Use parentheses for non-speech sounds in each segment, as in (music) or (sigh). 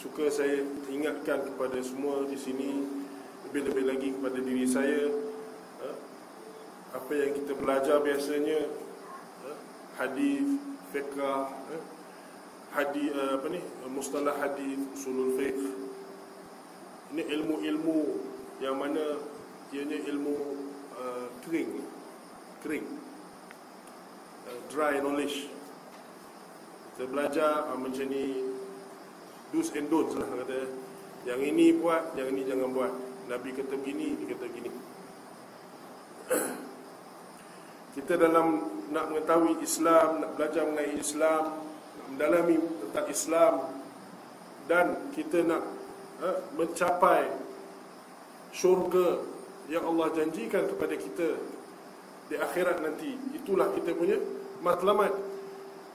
suka saya ingatkan kepada semua di sini lebih-lebih lagi kepada diri saya ha, apa yang kita belajar biasanya ha, hadis fiqh ha, hadis apa ni? Mustalah hadis usulul fiqh. Ini ilmu-ilmu yang mana ianya ilmu uh, kering kering. Uh, dry knowledge. Kita belajar uh, macam ni do's and don'ts lah kata. Yang ini buat yang ini jangan buat. Nabi kata begini dia kata begini (clears throat) kita dalam nak mengetahui Islam nak belajar mengenai Islam mendalami tentang Islam dan kita nak uh, mencapai syurga yang Allah janjikan kepada kita di akhirat nanti. Itulah kita punya matlamat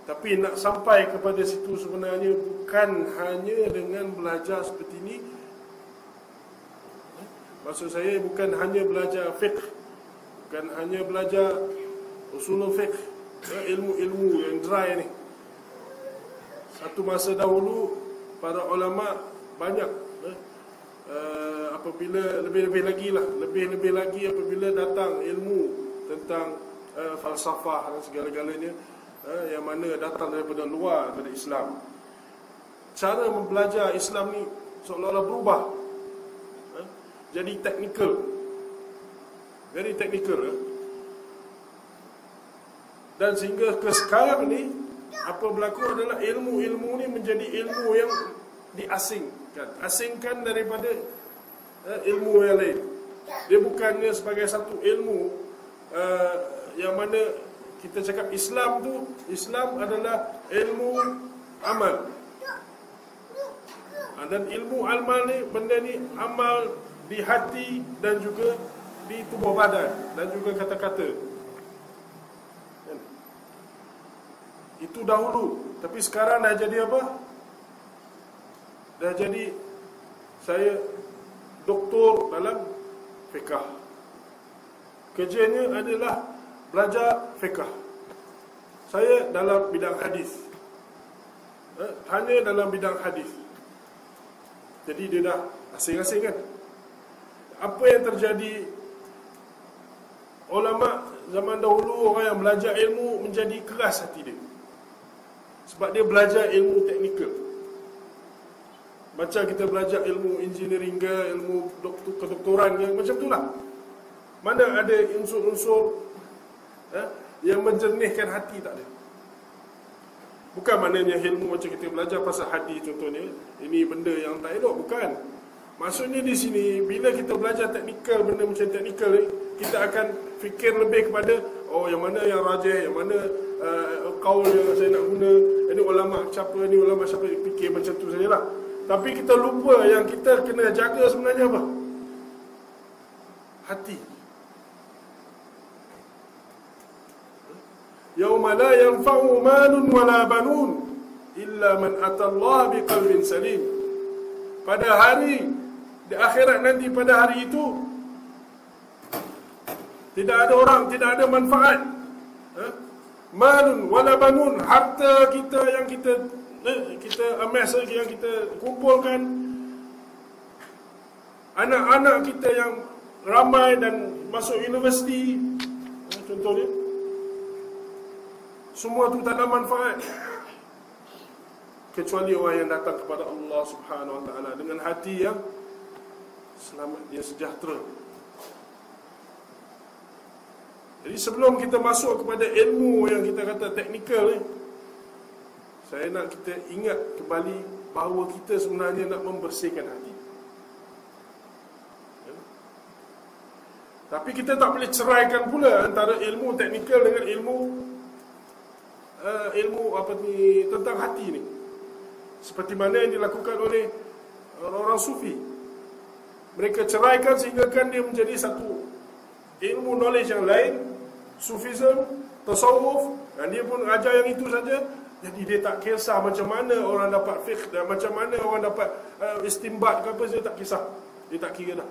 tapi nak sampai kepada situ sebenarnya bukan hanya dengan belajar seperti ini. Maksud saya bukan hanya belajar fiqh bukan hanya belajar usulul fiqh ya, ilmu-ilmu yang dry ni. Satu masa dahulu para ulama banyak uh, apabila lebih-lebih lagi lah lebih-lebih lagi apabila datang ilmu tentang uh, falsafah dan segala-galanya uh, yang mana datang daripada luar daripada Islam. Cara membelajar Islam ni seolah-olah berubah. Uh, jadi teknikal. Very technical uh. dan sehingga ke sekarang ni apa berlaku adalah ilmu-ilmu ni menjadi ilmu yang diasingkan. Asingkan daripada uh, ilmu yang lain. Dia bukannya sebagai satu ilmu uh, yang mana kita cakap Islam tu Islam adalah ilmu amal uh, dan ilmu amal ni benda ni amal di hati dan juga di tubuh badan dan juga kata-kata kan? itu dahulu tapi sekarang dah jadi apa dah jadi saya doktor dalam fiqah. Kerjanya adalah belajar fiqah. Saya dalam bidang hadis. Eh, hanya dalam bidang hadis. Jadi dia dah asing-asing kan. Apa yang terjadi ulama zaman dahulu orang yang belajar ilmu menjadi keras hati dia. Sebab dia belajar ilmu teknikal. Macam kita belajar ilmu engineering ke, ilmu doktor, kedoktoran ke, macam itulah. Mana ada unsur-unsur eh, yang menjernihkan hati tak ada. Bukan maknanya ilmu macam kita belajar pasal hadis contohnya, ini benda yang tak elok, bukan. Maksudnya di sini, bila kita belajar teknikal, benda macam teknikal ni, kita akan fikir lebih kepada, oh yang mana yang rajah, yang mana uh, kaul yang saya nak guna, ini ulama siapa, ini ulama siapa, fikir macam tu sajalah. Tapi kita lupa yang kita kena jaga sebenarnya apa? Hati. Yauma la yanfa'u malun wala banun illa man atallaha biqalbin salim. Pada hari di akhirat nanti pada hari itu tidak ada orang, tidak ada manfaat. Ha? Malun wala banun harta kita yang kita eh, kita lagi yang kita kumpulkan anak-anak kita yang ramai dan masuk universiti eh, contohnya semua tu tak ada manfaat kecuali orang yang datang kepada Allah Subhanahu Wa Taala dengan hati yang selamat dia sejahtera jadi sebelum kita masuk kepada ilmu yang kita kata teknikal ni saya nak kita ingat kembali bahawa kita sebenarnya nak membersihkan hati. Ya? Tapi kita tak boleh ceraikan pula antara ilmu teknikal dengan ilmu uh, ilmu apa ni tentang hati ni. Seperti mana yang dilakukan oleh orang-orang sufi. Mereka ceraikan sehingga kan dia menjadi satu ilmu knowledge yang lain, sufism, tasawuf dan dia pun ajar yang itu saja jadi dia tak kisah macam mana orang dapat fiqh dan macam mana orang dapat uh, istimbat ke apa dia tak kisah. Dia tak kira dah.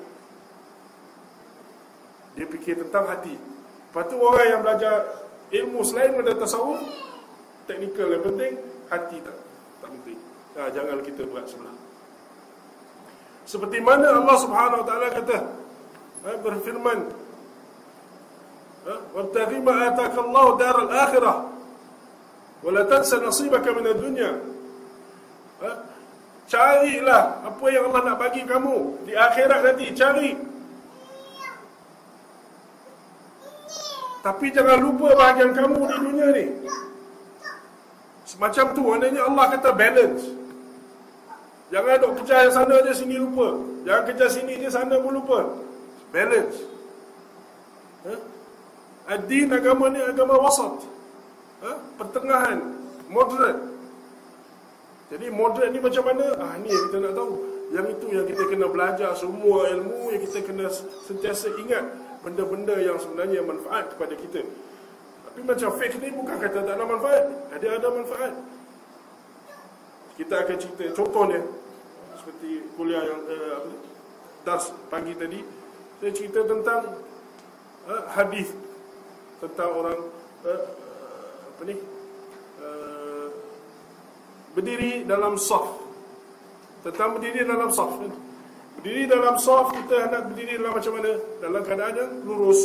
Dia fikir tentang hati. Lepas tu orang yang belajar ilmu selain daripada tasawuf, teknikal yang penting, hati tak tak penting. Ha, jangan kita berat sebelah. Seperti mana Allah Subhanahu Wa Taala kata ha, berfirman وَابْتَغِي مَا آتَاكَ اللَّهُ دَارَ الْآخِرَةِ وَلَا تَنْسَ نَصِيبَكَ مِنَ الدُّنْيَا Carilah apa yang Allah nak bagi kamu di akhirat nanti, cari. Tapi jangan lupa bahagian kamu di dunia ni semacam tu maknanya Allah kata balance jangan duk kejar yang sana je sini lupa jangan kejar sini je sana pun lupa balance huh? Ad-din agama ni agama wasat. Ha? Pertengahan, moderate. Jadi moderate ni macam mana? Ah ni yang kita nak tahu. Yang itu yang kita kena belajar semua ilmu yang kita kena sentiasa ingat benda-benda yang sebenarnya manfaat kepada kita. Tapi macam fake ni bukan kata tak ada manfaat. Ada ada manfaat. Kita akan cerita contohnya seperti kuliah yang uh, apa ni? Das pagi tadi saya cerita tentang uh, hadis tentang orang uh, apa ni uh, berdiri dalam saf tentang berdiri dalam saf berdiri dalam saf kita hendak berdiri dalam macam mana dalam keadaan yang lurus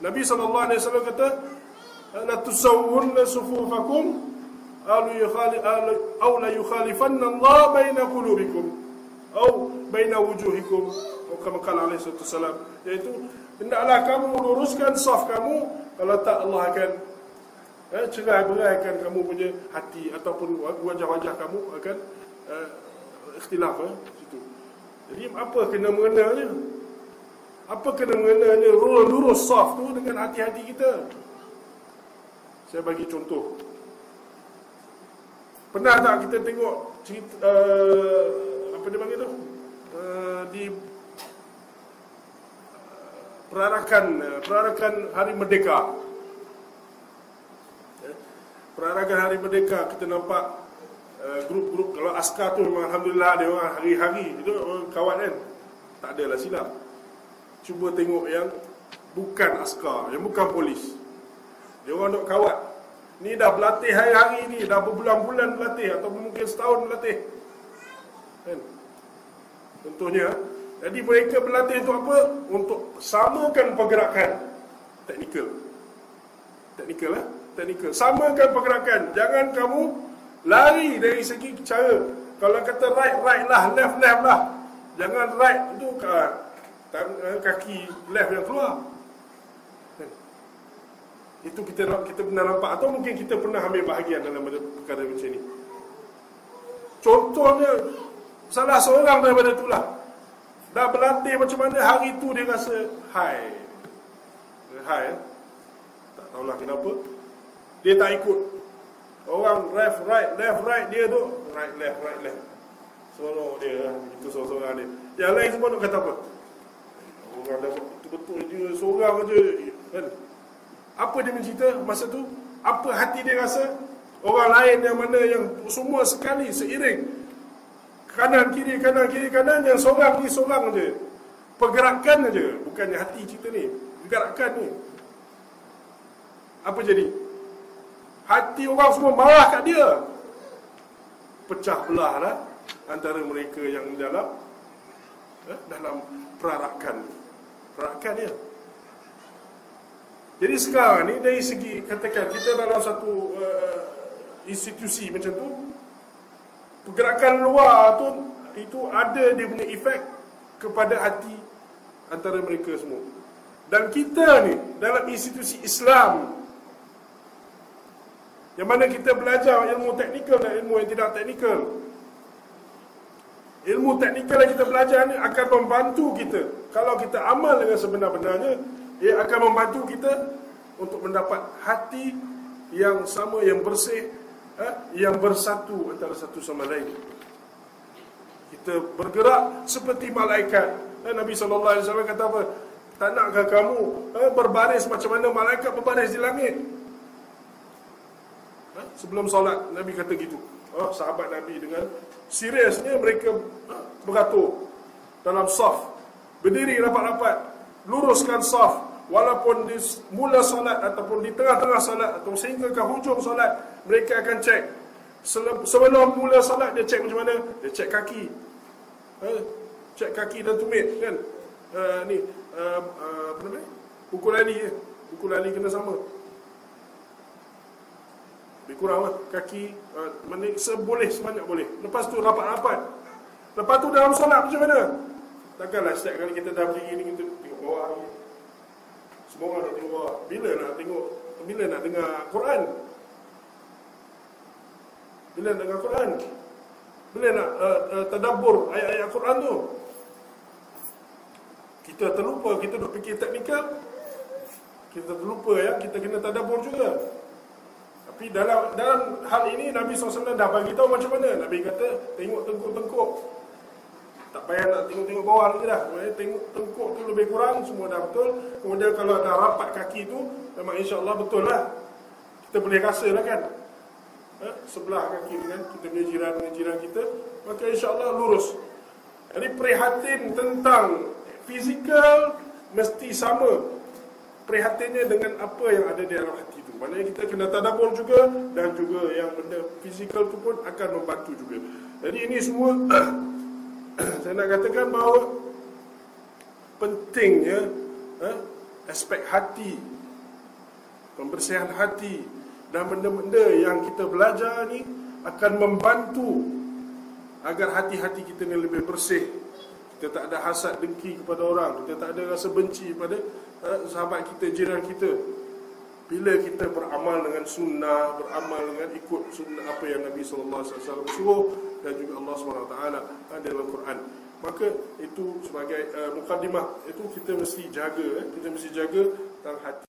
Nabi SAW kata la tusawwunna sufufakum aw la yukhalifanna Allah baina qulubikum aw baina wujuhikum atau kama kala alaihi wasallam iaitu hendaklah kamu luruskan saf kamu kalau tak Allah akan eh, cerai beraikan kamu punya hati ataupun wajah-wajah kamu akan eh, ikhtilaf eh, situ. jadi apa kena mengenalnya apa kena mengenalnya lurus saf tu dengan hati-hati kita saya bagi contoh pernah tak kita tengok cerita, uh, apa dia panggil tu uh, di perarakan eh, perarakan Hari Merdeka. Perarakan Hari Merdeka kita nampak grup-grup kalau askar tu memang alhamdulillah dia orang hari-hari itu kawan kan. Tak adalah silap. Cuba tengok yang bukan askar, yang bukan polis. Dia orang dok kawat. Ni dah berlatih hari-hari ni, dah berbulan-bulan berlatih atau mungkin setahun berlatih. Kan? Contohnya, jadi mereka berlatih untuk apa? Untuk samakan pergerakan teknikal. Teknikal lah, teknikal. Samakan pergerakan. Jangan kamu lari dari segi cara. Kalau kata right, right lah, left, left lah. Jangan right itu eh, kaki left yang keluar. Itu kita kita pernah nampak atau mungkin kita pernah ambil bahagian dalam perkara macam ini. Contohnya salah seorang daripada itulah Dah berlatih macam mana hari tu dia rasa high. High. Eh? Tak tahulah kenapa. Dia tak ikut. Orang left right left right dia tu right left right left. Solo dia itu seorang dia. Yang lain semua nak kata apa? Orang dah betul-betul dia seorang aja. Kan. Apa dia mencerita masa tu? Apa hati dia rasa? Orang lain yang mana yang semua sekali seiring. Kanan kiri kanan kiri kanan yang seorang ni seorang je pergerakan aja. Bukannya hati kita ni. Pergerakan ni. Apa jadi? Hati orang semua marah kat dia. Pecah belah lah antara mereka yang dalam eh, dalam perarakan perarakan dia jadi sekarang ni dari segi katakan kita dalam satu uh, institusi macam tu pergerakan luar tu itu ada dia punya efek kepada hati antara mereka semua. Dan kita ni dalam institusi Islam yang mana kita belajar ilmu teknikal dan ilmu yang tidak teknikal. Ilmu teknikal yang kita belajar ni akan membantu kita kalau kita amal dengan sebenar-benarnya ia akan membantu kita untuk mendapat hati yang sama yang bersih eh, yang bersatu antara satu sama lain. Kita bergerak seperti malaikat. Eh, Nabi SAW kata apa? Tak nakkah kamu eh, berbaris macam mana malaikat berbaris di langit? Eh, sebelum solat, Nabi kata gitu. Oh, sahabat Nabi dengan seriusnya mereka eh, beratur dalam saf. Berdiri rapat-rapat. Luruskan saf walaupun di mula solat ataupun di tengah-tengah solat atau sehingga ke hujung solat mereka akan cek Sebelum mula salat dia cek macam mana? Dia cek kaki. Ha? Cek kaki dan tumit kan? Uh, ni uh, uh, apa nama? Pukul lali je. Pukul lali kena sama. Lebih kurang lah kaki uh, seboleh sebanyak boleh. Lepas tu rapat-rapat. Lepas tu dalam solat macam mana? Takkanlah setiap kali kita dah berdiri ni kita tengok bawah ni. Semua orang nak tengok bawah. Bila nak tengok bila nak dengar Quran? Bila nak dengar Quran? Bila nak uh, uh, tadabbur ayat-ayat Quran tu? Kita terlupa, kita duk fikir teknikal. Kita terlupa ya, kita kena tadabbur juga. Tapi dalam dalam hal ini Nabi SAW dah bagi tahu macam mana. Nabi kata tengok tengkuk-tengkuk. Tak payah nak tengok-tengok bawah lagi dah. Tengok tengkuk tu lebih kurang semua dah betul. Kemudian kalau dah rapat kaki tu memang insya-Allah betul lah. Kita boleh rasa lah kan. Ha? Sebelah kaki dengan kita punya jiran dengan jiran kita, maka insya-Allah lurus. Jadi prihatin tentang fizikal mesti sama prihatinnya dengan apa yang ada di dalam hati itu. Maknanya kita kena tadabbur juga dan juga yang benda fizikal itu pun akan membantu juga. Jadi ini semua (coughs) saya nak katakan bahawa pentingnya eh, aspek hati, pembersihan hati dan benda-benda yang kita belajar ni akan membantu agar hati-hati kita ni lebih bersih. Kita tak ada hasad dengki kepada orang, kita tak ada rasa benci pada eh, sahabat kita, jiran kita. Bila kita beramal dengan sunnah, beramal dengan ikut sunnah apa yang Nabi sallallahu alaihi wasallam suruh dan juga Allah SWT ada dalam Quran. Maka itu sebagai uh, mukadimah itu kita mesti jaga, eh, kita mesti jaga dalam hati